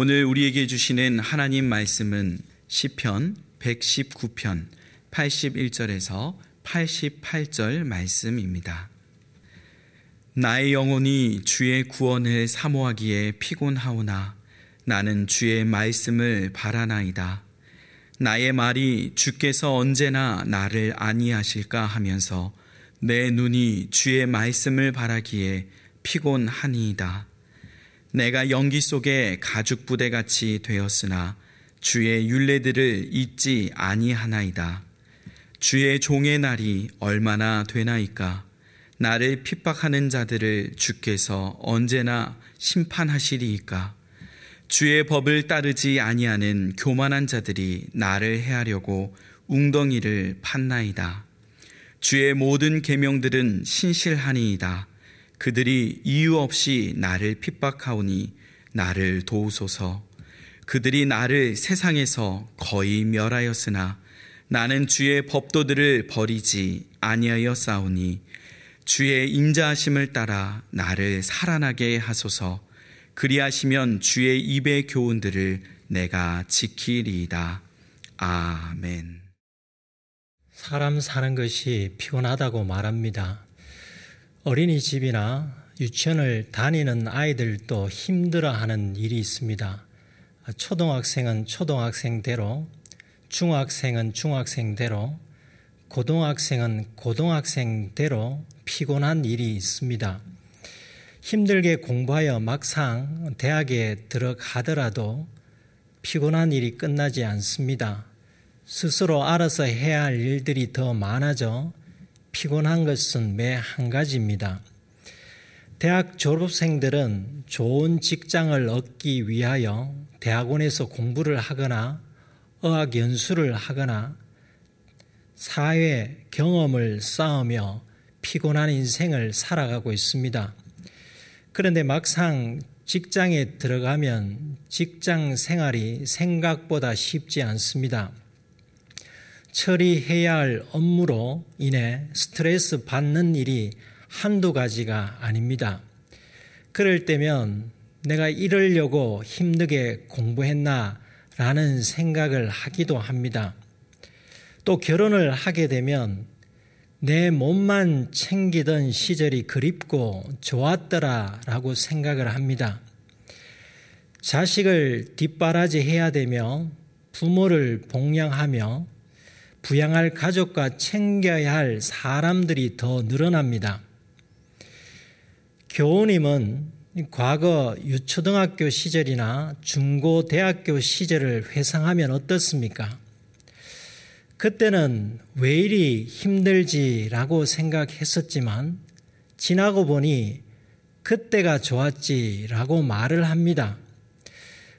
오늘 우리에게 주시는 하나님 말씀은 시편 119편 81절에서 88절 말씀입니다. 나의 영혼이 주의 구원을 사모하기에 피곤하오나 나는 주의 말씀을 바라나이다. 나의 말이 주께서 언제나 나를 아니하실까 하면서 내 눈이 주의 말씀을 바라기에 피곤하니이다. 내가 연기 속에 가죽 부대 같이 되었으나 주의 윤례들을 잊지 아니하나이다. 주의 종의 날이 얼마나 되나이까? 나를 핍박하는 자들을 주께서 언제나 심판하시리이까? 주의 법을 따르지 아니하는 교만한 자들이 나를 해하려고 웅덩이를 판나이다. 주의 모든 계명들은 신실하니이다. 그들이 이유 없이 나를 핍박하오니 나를 도우소서. 그들이 나를 세상에서 거의 멸하였으나 나는 주의 법도들을 버리지 아니하였사오니 주의 인자하심을 따라 나를 살아나게 하소서. 그리하시면 주의 입의 교훈들을 내가 지키리이다. 아멘. 사람 사는 것이 피곤하다고 말합니다. 어린이집이나 유치원을 다니는 아이들도 힘들어하는 일이 있습니다. 초등학생은 초등학생대로, 중학생은 중학생대로, 고등학생은 고등학생대로 피곤한 일이 있습니다. 힘들게 공부하여 막상 대학에 들어가더라도 피곤한 일이 끝나지 않습니다. 스스로 알아서 해야 할 일들이 더 많아져 피곤한 것은 매 한 가지입니다. 대학 졸업생들은 좋은 직장을 얻기 위하여 대학원에서 공부를 하거나 어학 연수를 하거나 사회 경험을 쌓으며 피곤한 인생을 살아가고 있습니다. 그런데 막상 직장에 들어가면 직장 생활이 생각보다 쉽지 않습니다. 처리해야 할 업무로 인해 스트레스 받는 일이 한두 가지가 아닙니다. 그럴 때면 내가 이러려고 힘들게 공부했나 라는 생각을 하기도 합니다. 또 결혼을 하게 되면 내 몸만 챙기던 시절이 그립고 좋았더라 라고 생각을 합니다. 자식을 뒷바라지 해야 되며 부모를 복양하며 부양할 가족과 챙겨야 할 사람들이 더 늘어납니다. 교우님은 과거 유초등학교 시절이나 중고 대학교 시절을 회상하면 어떻습니까? 그때는 왜 이리 힘들지라고 생각했었지만 지나고 보니 그때가 좋았지라고 말을 합니다.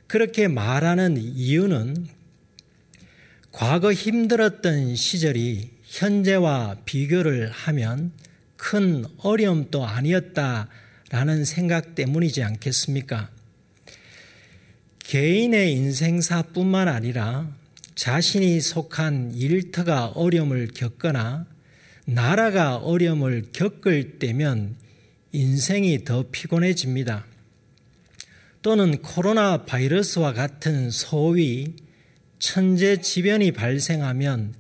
그렇게 말하는 이유는 과거 힘들었던 시절이 현재와 비교를 하면 큰 어려움도 아니었다라는 생각 때문이지 않겠습니까? 개인의 인생사뿐만 아니라 자신이 속한 일터가 어려움을 겪거나 나라가 어려움을 겪을 때면 인생이 더 피곤해집니다. 또는 코로나 바이러스와 같은 소위 천재지변이 발생하면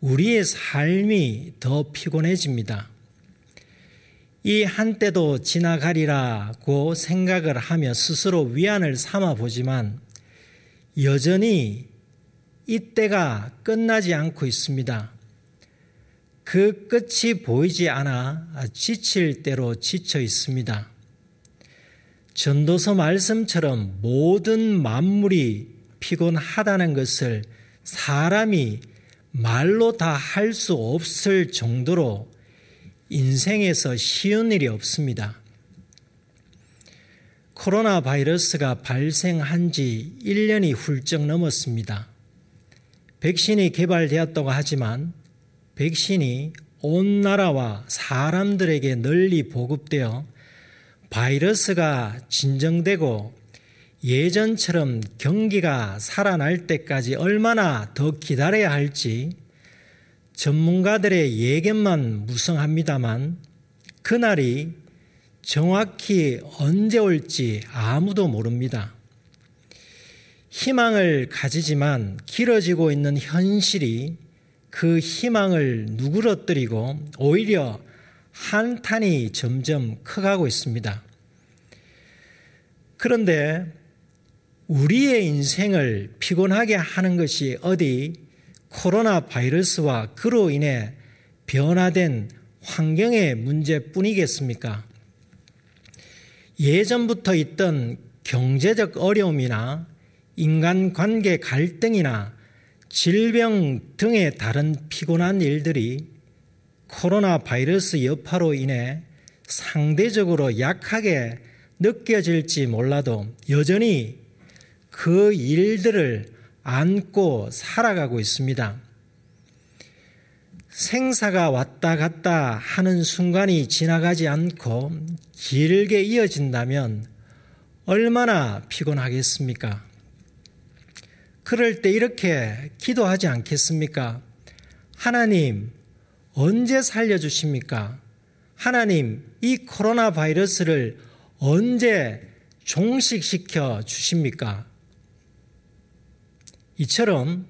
우리의 삶이 더 피곤해집니다. 이 한때도 지나가리라고 생각을 하며 스스로 위안을 삼아 보지만 여전히 이때가 끝나지 않고 있습니다. 그 끝이 보이지 않아 지칠 대로 지쳐 있습니다. 전도서 말씀처럼 모든 만물이 피곤하다는 것을 사람이 말로 다 할 수 없을 정도로 인생에서 쉬운 일이 없습니다. 코로나 바이러스가 발생한 지 1년이 훌쩍 넘었습니다. 백신이 개발되었다고 하지만 백신이 온 나라와 사람들에게 널리 보급되어 바이러스가 진정되고 예전처럼 경기가 살아날 때까지 얼마나 더 기다려야 할지 전문가들의 예견만 무성합니다만 그날이 정확히 언제 올지 아무도 모릅니다. 희망을 가지지만 길어지고 있는 현실이 그 희망을 누그러뜨리고 오히려 한탄이 점점 커가고 있습니다. 그런데 우리의 인생을 피곤하게 하는 것이 어디 코로나 바이러스와 그로 인해 변화된 환경의 문제뿐이겠습니까? 예전부터 있던 경제적 어려움이나 인간 관계 갈등이나 질병 등의 다른 피곤한 일들이 코로나 바이러스 여파로 인해 상대적으로 약하게 느껴질지 몰라도 여전히 그 일들을 안고 살아가고 있습니다. 생사가 왔다 갔다 하는 순간이 지나가지 않고 길게 이어진다면 얼마나 피곤하겠습니까? 그럴 때 이렇게 기도하지 않겠습니까? 하나님, 언제 살려주십니까? 하나님, 이 코로나 바이러스를 언제 종식시켜 주십니까? 이처럼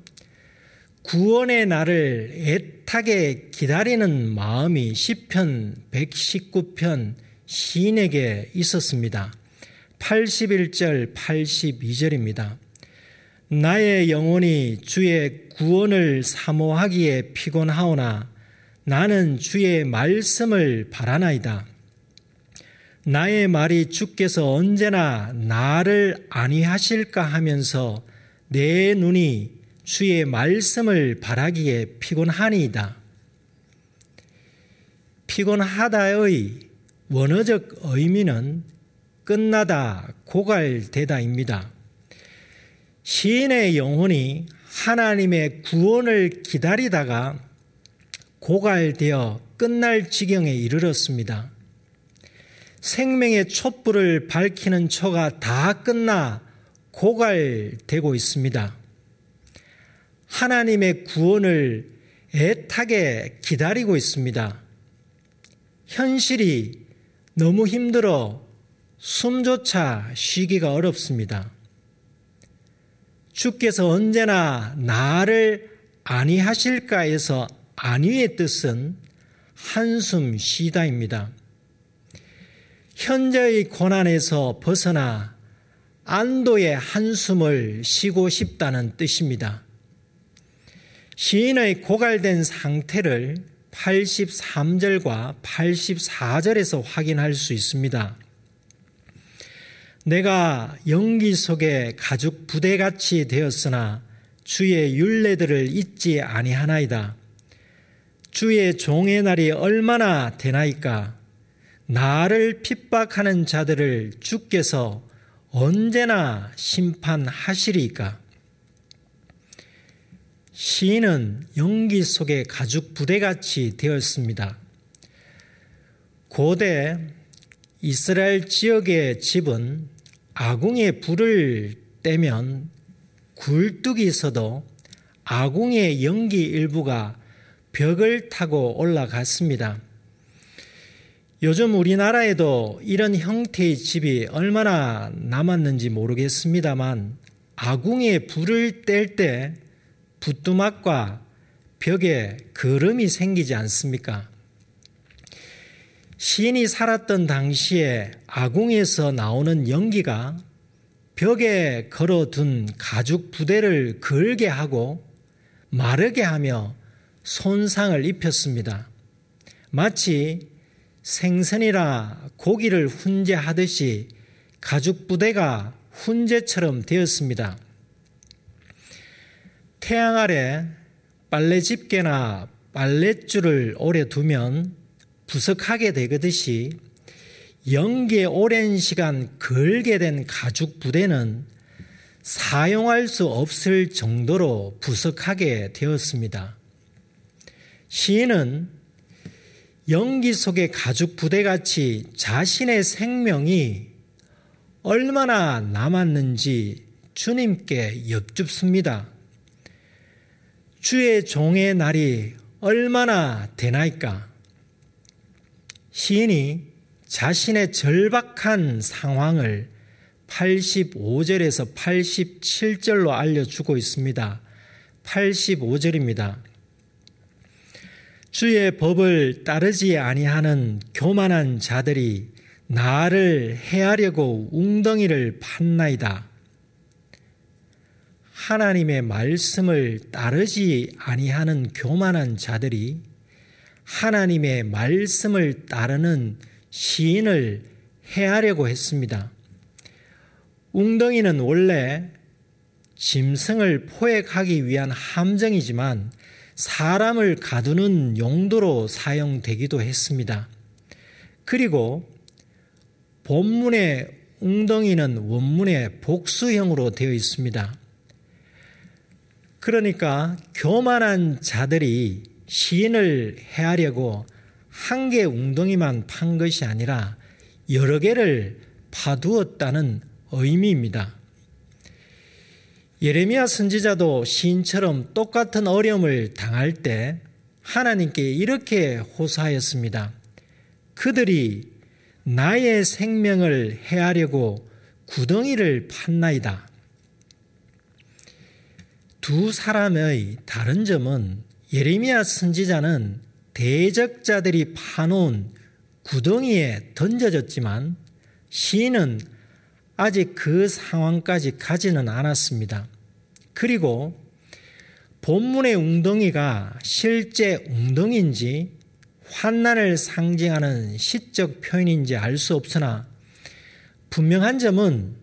구원의 날을 애타게 기다리는 마음이 시편 119편 시인에게 있었습니다. 81절 82절입니다. 나의 영혼이 주의 구원을 사모하기에 피곤하오나 나는 주의 말씀을 바라나이다. 나의 말이 주께서 언제나 나를 아니하실까 하면서 내 눈이 주의 말씀을 바라기에 피곤하니이다. 피곤하다의 원어적 의미는 끝나다, 고갈되다입니다. 시인의 영혼이 하나님의 구원을 기다리다가 고갈되어 끝날 지경에 이르렀습니다. 생명의 촛불을 밝히는 초가 다 끝나 고갈되고 있습니다. 하나님의 구원을 애타게 기다리고 있습니다. 현실이 너무 힘들어 숨조차 쉬기가 어렵습니다. 주께서 언제나 나를 아니하실까 해서 안위의 뜻은 한숨 쉬다입니다. 현재의 고난에서 벗어나 안도의 한숨을 쉬고 싶다는 뜻입니다. 시인의 고갈된 상태를 83절과 84절에서 확인할 수 있습니다. 내가 연기 속에 가죽 부대같이 되었으나 주의 윤례들을 잊지 아니하나이다. 주의 종의 날이 얼마나 되나이까? 나를 핍박하는 자들을 주께서 언제나 심판하시리까? 시인은 연기 속에 가죽 부대같이 되었습니다. 고대 이스라엘 지역의 집은 아궁에 불을 떼면 굴뚝이 있어도 아궁의 연기 일부가 벽을 타고 올라갔습니다. 요즘 우리나라에도 이런 형태의 집이 얼마나 남았는지 모르겠습니다만 아궁에 불을 뗄 때 부뚜막과 벽에 거름이 생기지 않습니까? 시인이 살았던 당시에 아궁에서 나오는 연기가 벽에 걸어둔 가죽 부대를 걸게 하고 마르게 하며 손상을 입혔습니다. 마치 생선이라 고기를 훈제하듯이 가죽 부대가 훈제처럼 되었습니다. 태양 아래 빨래 집게나 빨랫줄을 오래 두면 부석하게 되듯이 연기에 오랜 시간 걸게 된 가죽 부대는 사용할 수 없을 정도로 부석하게 되었습니다. 시인은 연기 속의 가죽 부대같이 자신의 생명이 얼마나 남았는지 주님께 여쭙습니다. 주의 종의 날이 얼마나 되나이까? 시인이 자신의 절박한 상황을 85절에서 87절로 알려주고 있습니다. 85절입니다. 주의 법을 따르지 아니하는 교만한 자들이 나를 해하려고 웅덩이를 판나이다. 하나님의 말씀을 따르지 아니하는 교만한 자들이 하나님의 말씀을 따르는 시인을 해하려고 했습니다. 웅덩이는 원래 짐승을 포획하기 위한 함정이지만 사람을 가두는 용도로 사용되기도 했습니다. 그리고 본문의 웅덩이는 원문의 복수형으로 되어 있습니다. 그러니까 교만한 자들이 시인을 해하려고 한 개 웅덩이만 판 것이 아니라 여러 개를 파두었다는 의미입니다. 예레미야 선지자도 시인처럼 똑같은 어려움을 당할 때 하나님께 이렇게 호소하였습니다. 그들이 나의 생명을 해하려고 구덩이를 판나이다. 두 사람의 다른 점은 예레미야 선지자는 대적자들이 파놓은 구덩이에 던져졌지만 시인은 아직 그 상황까지 가지는 않았습니다. 그리고 본문의 웅덩이가 실제 웅덩이인지 환난을 상징하는 시적 표현인지 알 수 없으나 분명한 점은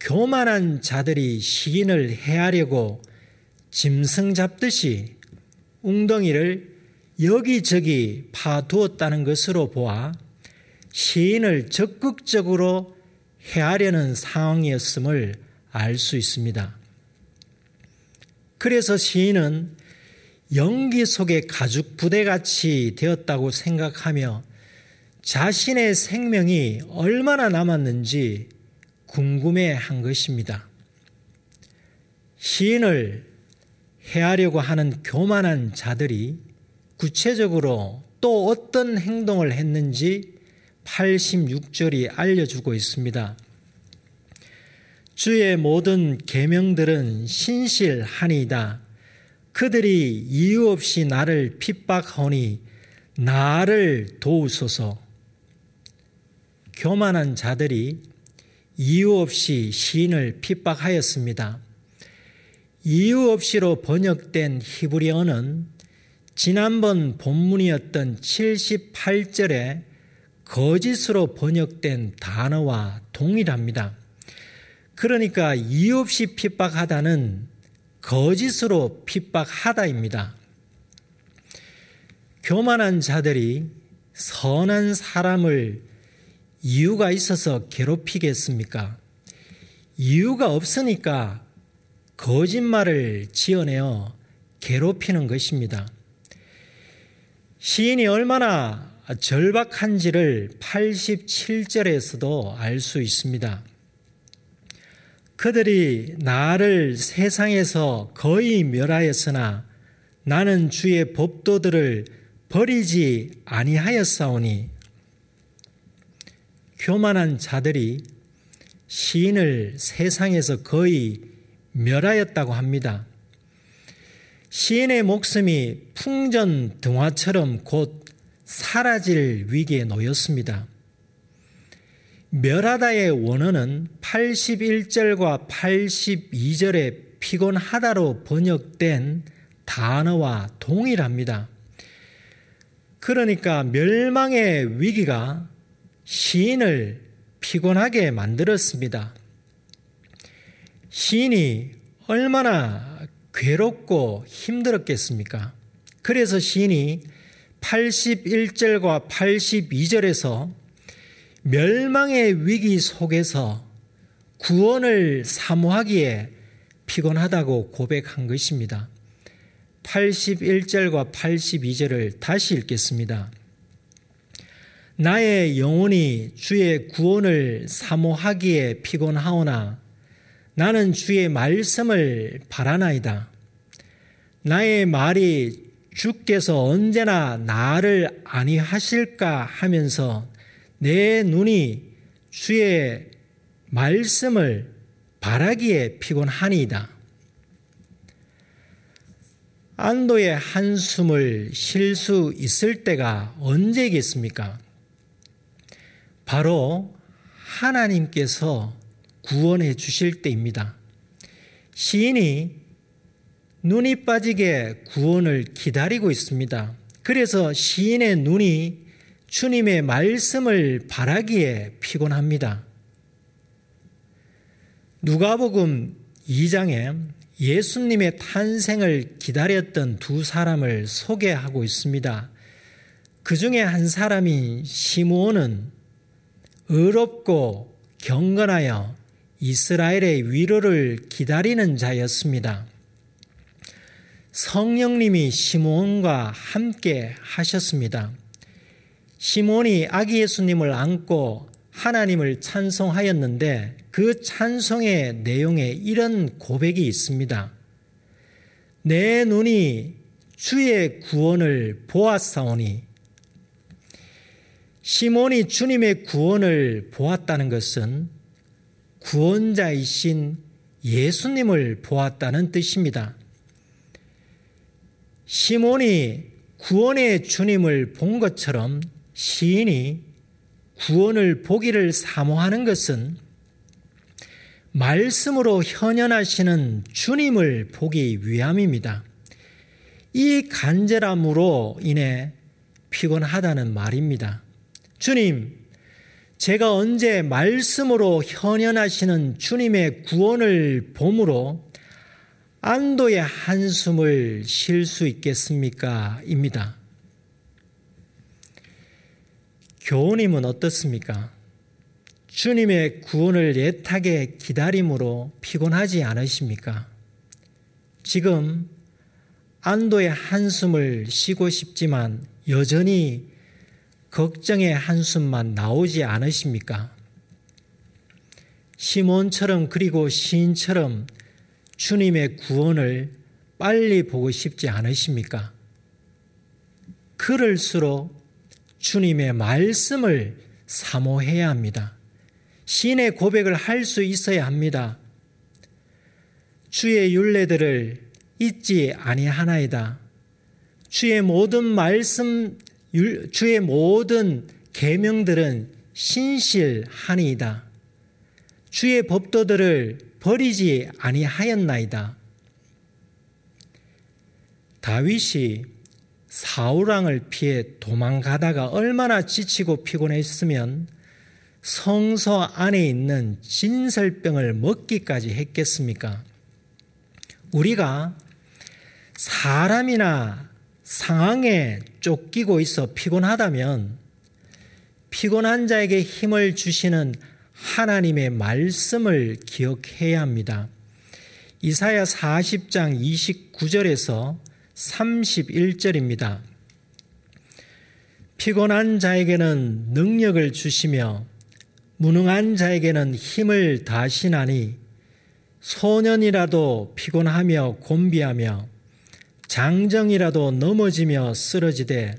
교만한 자들이 시인을 해하려고 짐승 잡듯이 웅덩이를 여기저기 파두었다는 것으로 보아 시인을 적극적으로 해하려는 상황이었음을 알 수 있습니다. 그래서 시인은 연기 속의 가죽 부대같이 되었다고 생각하며 자신의 생명이 얼마나 남았는지 궁금해 한 것입니다. 시인을 해하려고 하는 교만한 자들이 구체적으로 또 어떤 행동을 했는지 86절이 알려주고 있습니다. 주의 모든 계명들은 신실하니이다. 그들이 이유 없이 나를 핍박하니 나를 도우소서. 교만한 자들이 이유 없이 시인을 핍박하였습니다. 이유 없이로 번역된 히브리어는 지난번 본문이었던 78절에 거짓으로 번역된 단어와 동일합니다. 그러니까 이유 없이 핍박하다는 거짓으로 핍박하다입니다. 교만한 자들이 선한 사람을 이유가 있어서 괴롭히겠습니까? 이유가 없으니까 거짓말을 지어내어 괴롭히는 것입니다. 시인이 얼마나 절박한지를 87절에서도 알 수 있습니다. 그들이 나를 세상에서 거의 멸하였으나 나는 주의 법도들을 버리지 아니하였사오니 교만한 자들이 시인을 세상에서 거의 멸하였다고 합니다. 시인의 목숨이 풍전 등화처럼 곧 사라질 위기에 놓였습니다. 멸하다의 원어는 81절과 82절에 피곤하다로 번역된 단어와 동일합니다. 그러니까 멸망의 위기가 시인을 피곤하게 만들었습니다. 시인이 얼마나 괴롭고 힘들었겠습니까? 그래서 시인이 81절과 82절에서 멸망의 위기 속에서 구원을 사모하기에 피곤하다고 고백한 것입니다. 81절과 82절을 다시 읽겠습니다. 나의 영혼이 주의 구원을 사모하기에 피곤하오나 나는 주의 말씀을 바라나이다. 나의 말이 주께서 언제나 나를 아니하실까 하면서 내 눈이 주의 말씀을 바라기에 피곤하니이다. 안도의 한숨을 쉴 수 있을 때가 언제겠습니까? 바로 하나님께서 구원해 주실 때입니다. 시인이 눈이 빠지게 구원을 기다리고 있습니다. 그래서 시인의 눈이 주님의 말씀을 바라기에 피곤합니다. 누가복음 2장에 예수님의 탄생을 기다렸던 두 사람을 소개하고 있습니다. 그 중에 한 사람인 시므온은 의롭고 경건하여 이스라엘의 위로를 기다리는 자였습니다. 성령님이 시몬과 함께 하셨습니다. 시몬이 아기 예수님을 안고 하나님을 찬송하였는데 그 찬송의 내용에 이런 고백이 있습니다. 내 눈이 주의 구원을 보았사오니 시몬이 주님의 구원을 보았다는 것은 구원자이신 예수님을 보았다는 뜻입니다. 시몬이 구원의 주님을 본 것처럼 시인이 구원을 보기를 사모하는 것은 말씀으로 현현하시는 주님을 보기 위함입니다. 이 간절함으로 인해 피곤하다는 말입니다. 주님, 제가 언제 말씀으로 현현하시는 주님의 구원을 봄으로 안도의 한숨을 쉴 수 있겠습니까? 입니다. 교우님은 어떻습니까? 주님의 구원을 애타게 기다림으로 피곤하지 않으십니까? 지금 안도의 한숨을 쉬고 싶지만 여전히 걱정의 한숨만 나오지 않으십니까? 시몬처럼 그리고 시인처럼 주님의 구원을 빨리 보고 싶지 않으십니까? 그럴수록 주님의 말씀을 사모해야 합니다. 신의 고백을 할 수 있어야 합니다. 주의 윤례들을 잊지 아니하나이다. 주의 모든 말씀, 주의 모든 계명들은 신실하니이다. 주의 법도들을 버리지 아니하였나이다. 다윗이 사우랑을 피해 도망가다가 얼마나 지치고 피곤했으면 성소 안에 있는 진설병을 먹기까지 했겠습니까? 우리가 사람이나 상황에 쫓기고 있어 피곤하다면 피곤한 자에게 힘을 주시는 하나님의 말씀을 기억해야 합니다. 이사야 40장 29절에서 31절입니다. 피곤한 자에게는 능력을 주시며 무능한 자에게는 힘을 다시나니 소년이라도 피곤하며 곤비하며 장정이라도 넘어지며 쓰러지되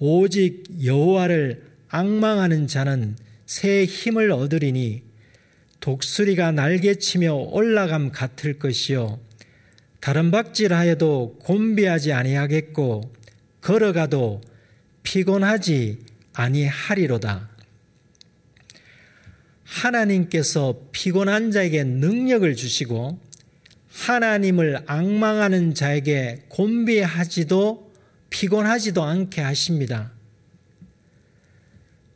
오직 여호와를 악망하는 자는 새 힘을 얻으리니 독수리가 날개치며 올라감 같을 것이요 다른 박질하여도 곤비하지 아니하겠고 걸어가도 피곤하지 아니하리로다. 하나님께서 피곤한 자에게 능력을 주시고 하나님을 악망하는 자에게 곤비하지도 피곤하지도 않게 하십니다.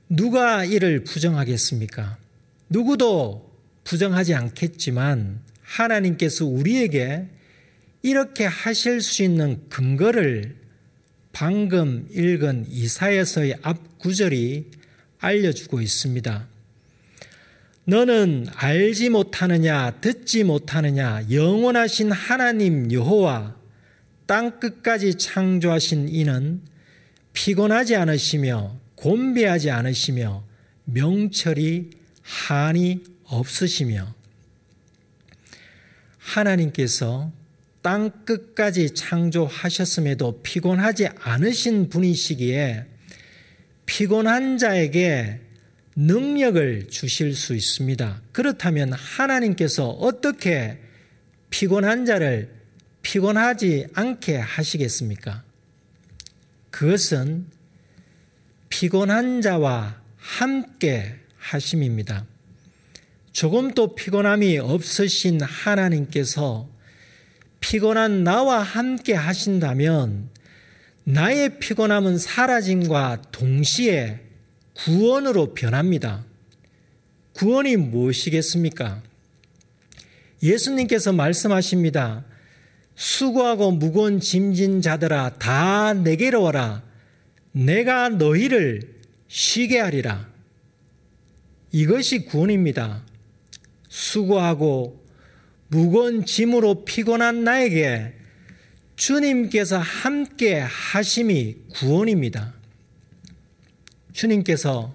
누가 이를 부정하겠습니까? 누구도 부정하지 않겠지만 하나님께서 우리에게 이렇게 하실 수 있는 근거를 방금 읽은 이사에서의 앞 구절이 알려주고 있습니다. 너는 알지 못하느냐, 듣지 못하느냐, 영원하신 하나님 여호와 땅 끝까지 창조하신 이는 피곤하지 않으시며 곤비하지 않으시며 명철이 한이 없으시며 하나님께서 땅 끝까지 창조하셨음에도 피곤하지 않으신 분이시기에 피곤한 자에게 능력을 주실 수 있습니다. 그렇다면 하나님께서 어떻게 피곤한 자를 피곤하지 않게 하시겠습니까? 그것은 피곤한 자와 함께 하심입니다. 조금도 피곤함이 없으신 하나님께서 피곤한 나와 함께 하신다면 나의 피곤함은 사라짐과 동시에 구원으로 변합니다. 구원이 무엇이겠습니까? 예수님께서 말씀하십니다. 수고하고 무거운 짐진 자들아 다 내게로 와라. 내가 너희를 쉬게 하리라. 이것이 구원입니다. 수고하고 무거운 짐으로 피곤한 나에게 주님께서 함께 하심이 구원입니다. 주님께서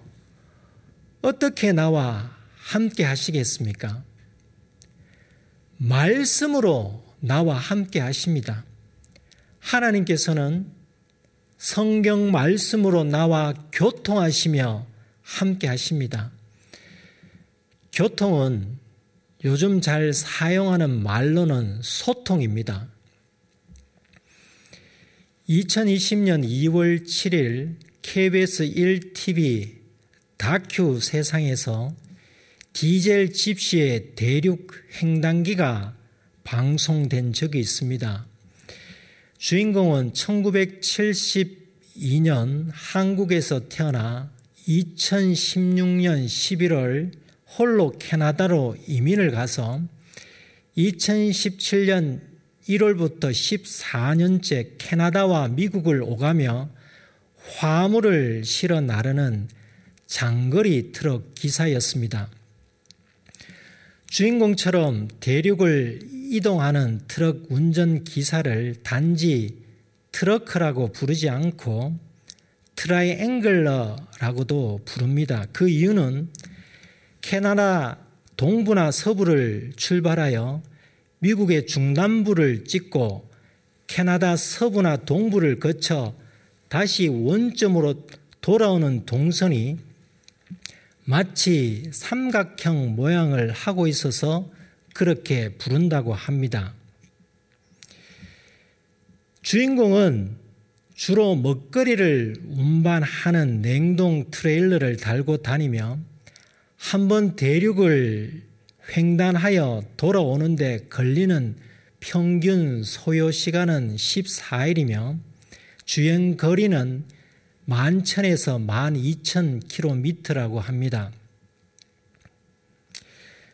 어떻게 나와 함께 하시겠습니까? 말씀으로 나와 함께 하십니다. 하나님께서는 성경 말씀으로 나와 교통하시며 함께 하십니다. 교통은 요즘 잘 사용하는 말로는 소통입니다. 2020년 2월 7일 KBS 1TV 다큐 세상에서 디젤 집시의 대륙 횡단기가 방송된 적이 있습니다. 주인공은 1972년 한국에서 태어나 2016년 11월 홀로 캐나다로 이민을 가서 2017년 1월부터 14년째 캐나다와 미국을 오가며 화물을 실어 나르는 장거리 트럭 기사였습니다. 주인공처럼 대륙을 이동하는 트럭 운전 기사를 단지 trucker라고 부르지 않고 triangler라고도 부릅니다. 그 이유는 캐나다 동부나 서부를 출발하여 미국의 중남부를 찍고 캐나다 서부나 동부를 거쳐 다시 원점으로 돌아오는 동선이 마치 삼각형 모양을 하고 있어서 그렇게 부른다고 합니다. 주인공은 주로 먹거리를 운반하는 냉동 트레일러를 달고 다니며 한 번 대륙을 횡단하여 돌아오는데 걸리는 평균 소요 시간은 14일이며 주행 거리는 11,000에서 12,000km라고 합니다.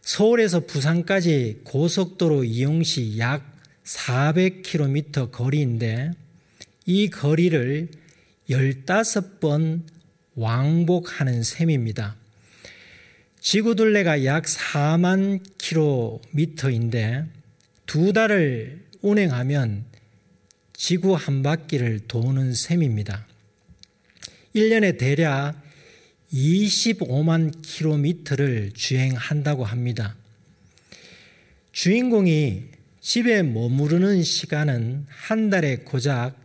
서울에서 부산까지 고속도로 이용 시 약 400km 거리인데 이 거리를 15번 왕복하는 셈입니다. 지구 둘레가 약 4만 킬로미터인데 두 달을 운행하면 지구 한 바퀴를 도는 셈입니다. 1년에 대략 25만 킬로미터를 주행한다고 합니다. 주인공이 집에 머무르는 시간은 한 달에 고작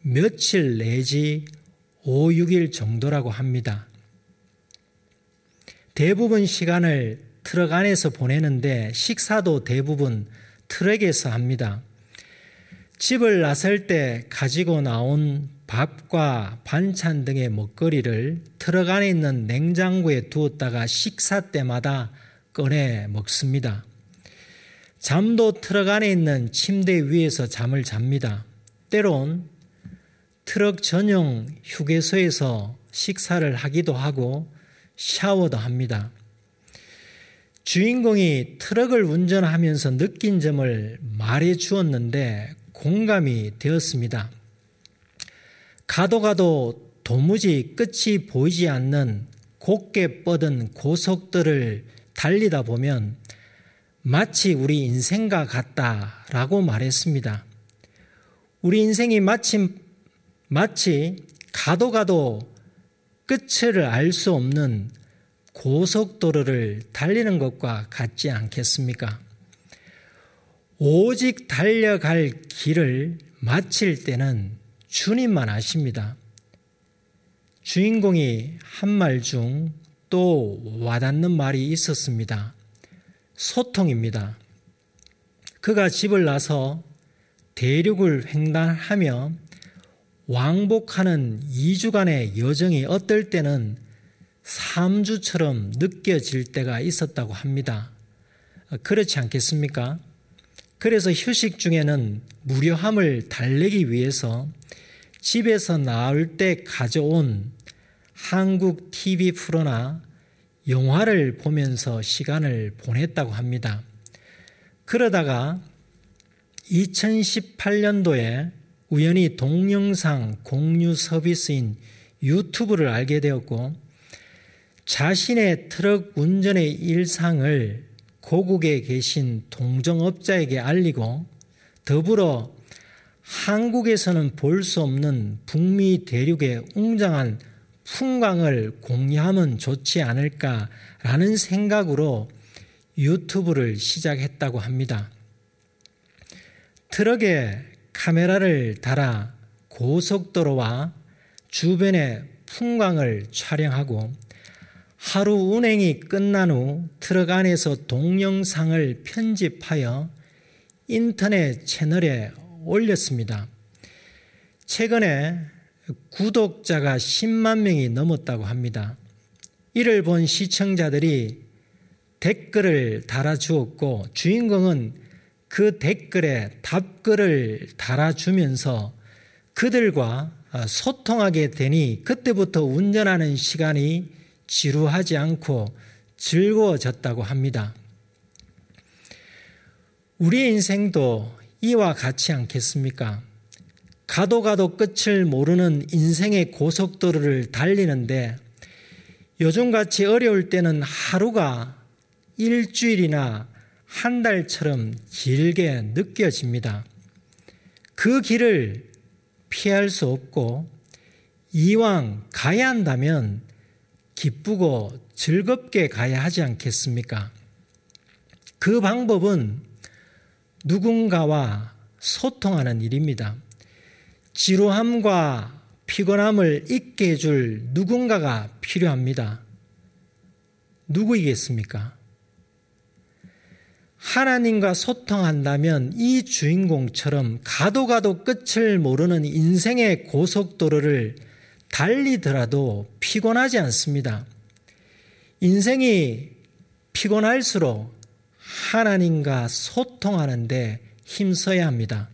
며칠 내지 5, 6일 정도라고 합니다. 대부분 시간을 트럭 안에서 보내는데 식사도 대부분 트럭에서 합니다. 집을 나설 때 가지고 나온 밥과 반찬 등의 먹거리를 트럭 안에 있는 냉장고에 두었다가 식사 때마다 꺼내 먹습니다. 잠도 트럭 안에 있는 침대 위에서 잠을 잡니다. 때론 트럭 전용 휴게소에서 식사를 하기도 하고 샤워도 합니다. 주인공이 트럭을 운전하면서 느낀 점을 말해 주었는데 공감이 되었습니다. 가도 가도 도무지 끝이 보이지 않는 곱게 뻗은 고속들을 달리다 보면 마치 우리 인생과 같다라고 말했습니다. 우리 인생이 마침 마치 가도 가도 끝을 알 수 없는 고속도로를 달리는 것과 같지 않겠습니까? 오직 달려갈 길을 마칠 때는 주님만 아십니다. 주인공이 한 말 중 또 와닿는 말이 있었습니다. 소통입니다. 그가 집을 나서 대륙을 횡단하며 왕복하는 2주간의 여정이 어떨 때는 3주처럼 느껴질 때가 있었다고 합니다. 그렇지 않겠습니까? 그래서 휴식 중에는 무료함을 달래기 위해서 집에서 나올 때 가져온 한국 TV 프로나 영화를 보면서 시간을 보냈다고 합니다. 그러다가 2018년도에 우연히 동영상 공유 서비스인 유튜브를 알게 되었고 자신의 트럭 운전의 일상을 고국에 계신 동정업자에게 알리고 더불어 한국에서는 볼 수 없는 북미 대륙의 웅장한 풍광을 공유하면 좋지 않을까라는 생각으로 유튜브를 시작했다고 합니다. 트럭에 카메라를 달아 고속도로와 주변의 풍광을 촬영하고 하루 운행이 끝난 후 트럭 안에서 동영상을 편집하여 인터넷 채널에 올렸습니다. 최근에 구독자가 10만 명이 넘었다고 합니다. 이를 본 시청자들이 댓글을 달아주었고 주인공은 그 댓글에 답글을 달아주면서 그들과 소통하게 되니 그때부터 운전하는 시간이 지루하지 않고 즐거워졌다고 합니다. 우리 인생도 이와 같지 않겠습니까? 가도 가도 끝을 모르는 인생의 고속도로를 달리는데 요즘같이 어려울 때는 하루가 일주일이나 한 달처럼 길게 느껴집니다. 그 길을 피할 수 없고 이왕 가야 한다면 기쁘고 즐겁게 가야 하지 않겠습니까? 그 방법은 누군가와 소통하는 일입니다. 지루함과 피곤함을 잊게 해줄 누군가가 필요합니다. 누구이겠습니까? 하나님과 소통한다면 이 주인공처럼 가도 가도 끝을 모르는 인생의 고속도로를 달리더라도 피곤하지 않습니다. 인생이 피곤할수록 하나님과 소통하는데 힘써야 합니다.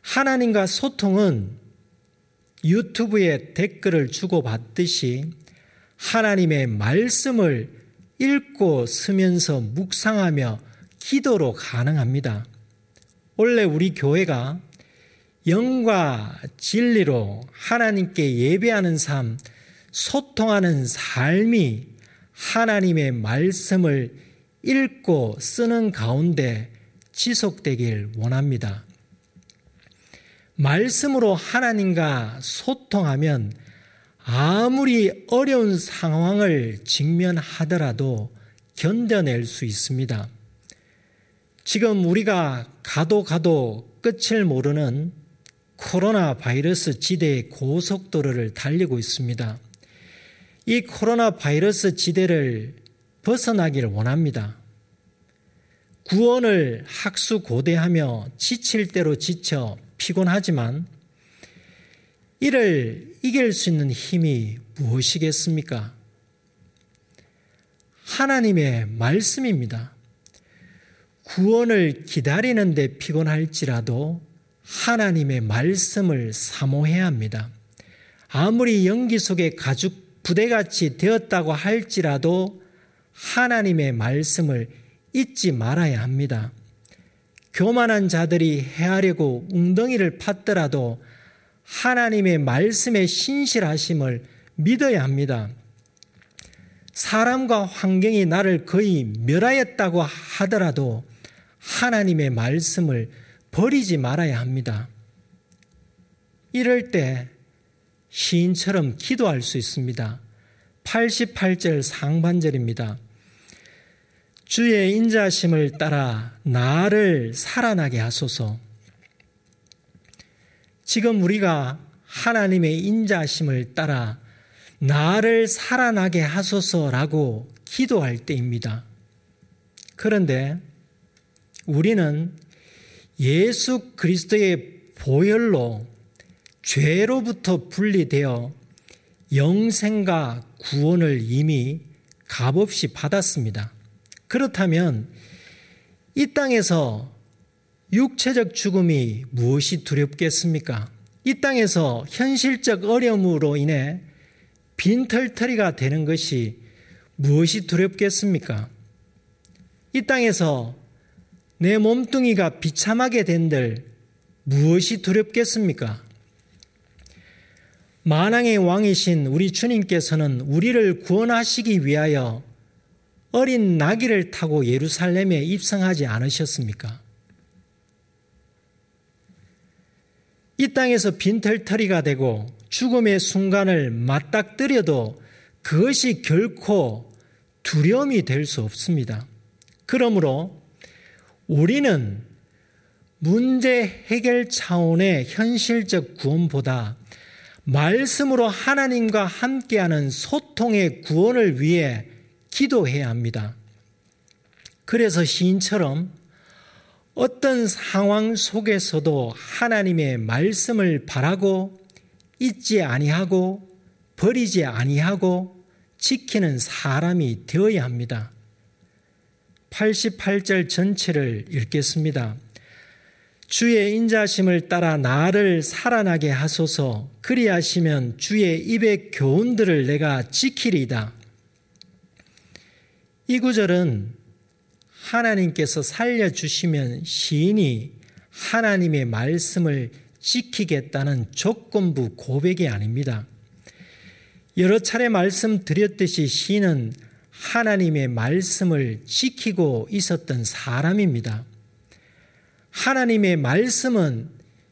하나님과 소통은 유튜브에 댓글을 주고받듯이 하나님의 말씀을 읽고 쓰면서 묵상하며 기도로 가능합니다. 원래 우리 교회가 영과 진리로 하나님께 예배하는 삶, 소통하는 삶이 하나님의 말씀을 읽고 쓰는 가운데 지속되길 원합니다. 말씀으로 하나님과 소통하면 아무리 어려운 상황을 직면하더라도 견뎌낼 수 있습니다. 지금 우리가 가도 가도 끝을 모르는 코로나 바이러스 지대의 고속도로를 달리고 있습니다. 이 코로나 바이러스 지대를 벗어나기를 원합니다. 구원을 학수고대하며 지칠 대로 지쳐 피곤하지만 이를 이길 수 있는 힘이 무엇이겠습니까? 하나님의 말씀입니다. 구원을 기다리는데 피곤할지라도 하나님의 말씀을 사모해야 합니다. 아무리 연기 속에 가죽 부대같이 되었다고 할지라도 하나님의 말씀을 잊지 말아야 합니다. 교만한 자들이 해하려고 웅덩이를 팠더라도 하나님의 말씀의 신실하심을 믿어야 합니다. 사람과 환경이 나를 거의 멸하였다고 하더라도 하나님의 말씀을 버리지 말아야 합니다. 이럴 때 시인처럼 기도할 수 있습니다. 88절 상반절입니다. 주의 인자심을 따라 나를 살아나게 하소서. 지금 우리가 하나님의 인자심을 따라 나를 살아나게 하소서라고 기도할 때입니다. 그런데 우리는 예수 그리스도의 보혈로 죄로부터 분리되어 영생과 구원을 이미 값없이 받았습니다. 그렇다면 이 땅에서 육체적 죽음이 무엇이 두렵겠습니까? 이 땅에서 현실적 어려움으로 인해 빈털터리가 되는 것이 무엇이 두렵겠습니까? 이 땅에서 내 몸뚱이가 비참하게 된들 무엇이 두렵겠습니까? 만왕의 왕이신 우리 주님께서는 우리를 구원하시기 위하여 어린 나귀를 타고 예루살렘에 입성하지 않으셨습니까? 이 땅에서 빈털터리가 되고 죽음의 순간을 맞닥뜨려도 그것이 결코 두려움이 될 수 없습니다. 그러므로 우리는 문제 해결 차원의 현실적 구원보다 말씀으로 하나님과 함께하는 소통의 구원을 위해 기도해야 합니다. 그래서 시인처럼 어떤 상황 속에서도 하나님의 말씀을 바라고 잊지 아니하고 버리지 아니하고 지키는 사람이 되어야 합니다. 88절 전체를 읽겠습니다. 주의 인자심을 따라 나를 살아나게 하소서 그리하시면 주의 입의 교훈들을 내가 지키리이다. 이 구절은 하나님께서 살려주시면 시인이 하나님의 말씀을 지키겠다는 조건부 고백이 아닙니다. 여러 차례 말씀드렸듯이 시인은 하나님의 말씀을 지키고 있었던 사람입니다. 하나님의 말씀은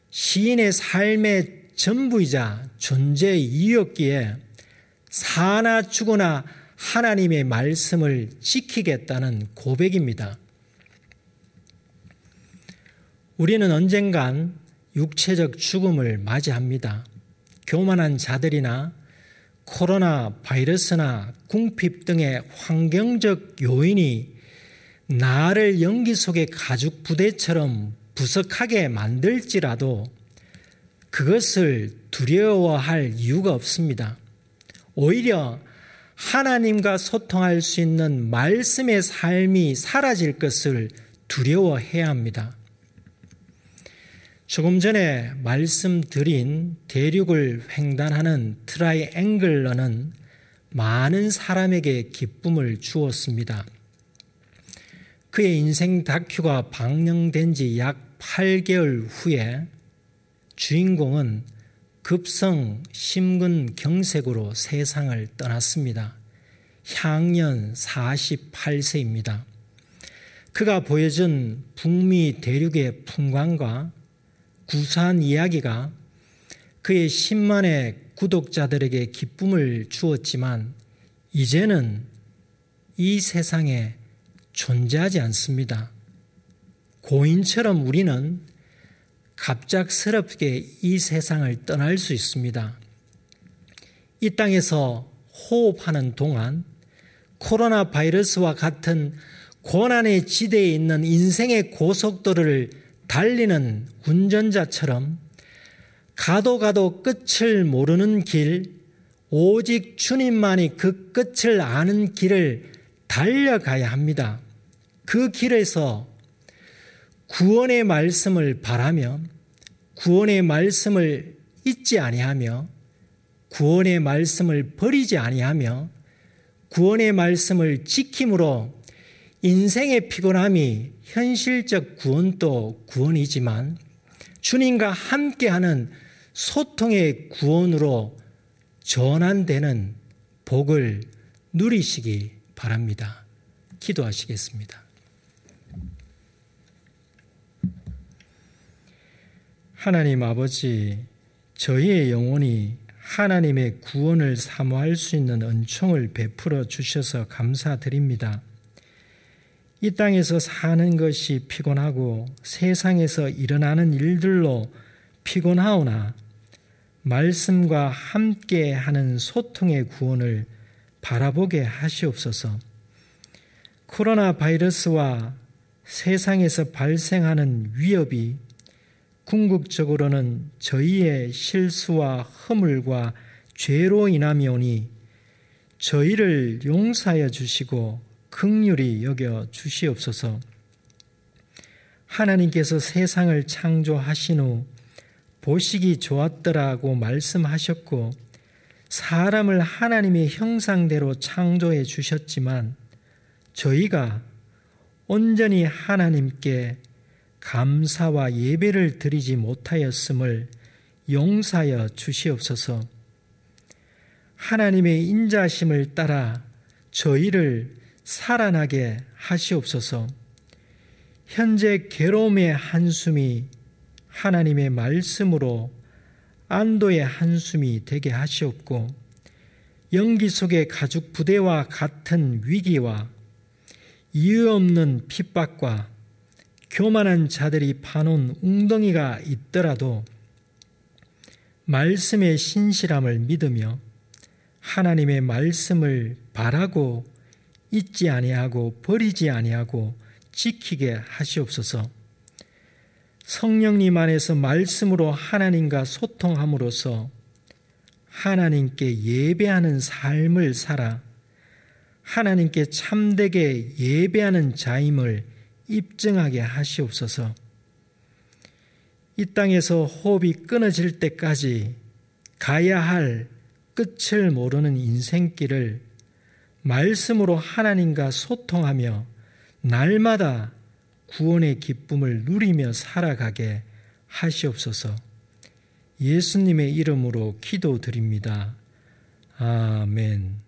시인의 삶의 전부이자 존재의 이유였기에 사나 죽으나 하나님의 말씀을 지키겠다는 고백입니다. 우리는 언젠간 육체적 죽음을 맞이합니다. 교만한 자들이나 코로나 바이러스나 궁핍 등의 환경적 요인이 나를 연기 속의 가죽 부대처럼 부석하게 만들지라도 그것을 두려워할 이유가 없습니다. 오히려 하나님과 소통할 수 있는 말씀의 삶이 사라질 것을 두려워해야 합니다. 조금 전에 말씀드린 대륙을 횡단하는 트라이앵글러는 많은 사람에게 기쁨을 주었습니다. 그의 인생 다큐가 방영된 지 약 8개월 후에 주인공은 급성 심근 경색으로 세상을 떠났습니다. 향년 48세입니다. 그가 보여준 북미 대륙의 풍광과 구수한 이야기가 그의 10만의 구독자들에게 기쁨을 주었지만 이제는 이 세상에 존재하지 않습니다. 고인처럼 우리는 갑작스럽게 이 세상을 떠날 수 있습니다. 이 땅에서 호흡하는 동안 코로나 바이러스와 같은 고난의 지대에 있는 인생의 고속도로를 달리는 운전자처럼 가도 가도 끝을 모르는 길, 오직 주님만이 그 끝을 아는 길을 달려가야 합니다. 그 길에서 구원의 말씀을 바라며 구원의 말씀을 잊지 아니하며 구원의 말씀을 버리지 아니하며 구원의 말씀을 지킴으로 인생의 피곤함이 현실적 구원도 구원이지만 주님과 함께하는 소통의 구원으로 전환되는 복을 누리시기 바랍니다. 기도하시겠습니다. 하나님 아버지, 저희의 영혼이 하나님의 구원을 사모할 수 있는 은총을 베풀어 주셔서 감사드립니다. 이 땅에서 사는 것이 피곤하고 세상에서 일어나는 일들로 피곤하오나 말씀과 함께 하는 소통의 구원을 바라보게 하시옵소서. 코로나 바이러스와 세상에서 발생하는 위협이 궁극적으로는 저희의 실수와 허물과 죄로 인하며니 저희를 용서하여 주시고 극률이 여겨 주시옵소서. 하나님께서 세상을 창조하신 후 보시기 좋았더라고 말씀하셨고 사람을 하나님의 형상대로 창조해 주셨지만 저희가 온전히 하나님께 감사와 예배를 드리지 못하였음을 용사여 주시옵소서. 하나님의 인자심을 따라 저희를 살아나게 하시옵소서. 현재 괴로움의 한숨이 하나님의 말씀으로 안도의 한숨이 되게 하시옵고 연기 속의 가죽 부대와 같은 위기와 이유 없는 핍박과 교만한 자들이 파놓은 웅덩이가 있더라도 말씀의 신실함을 믿으며 하나님의 말씀을 바라고 잊지 아니하고 버리지 아니하고 지키게 하시옵소서. 성령님 안에서 말씀으로 하나님과 소통함으로써 하나님께 예배하는 삶을 살아 하나님께 참되게 예배하는 자임을 입증하게 하시옵소서. 이 땅에서 호흡이 끊어질 때까지 가야 할 끝을 모르는 인생길을 말씀으로 하나님과 소통하며 날마다 구원의 기쁨을 누리며 살아가게 하시옵소서. 예수님의 이름으로 기도드립니다. 아멘.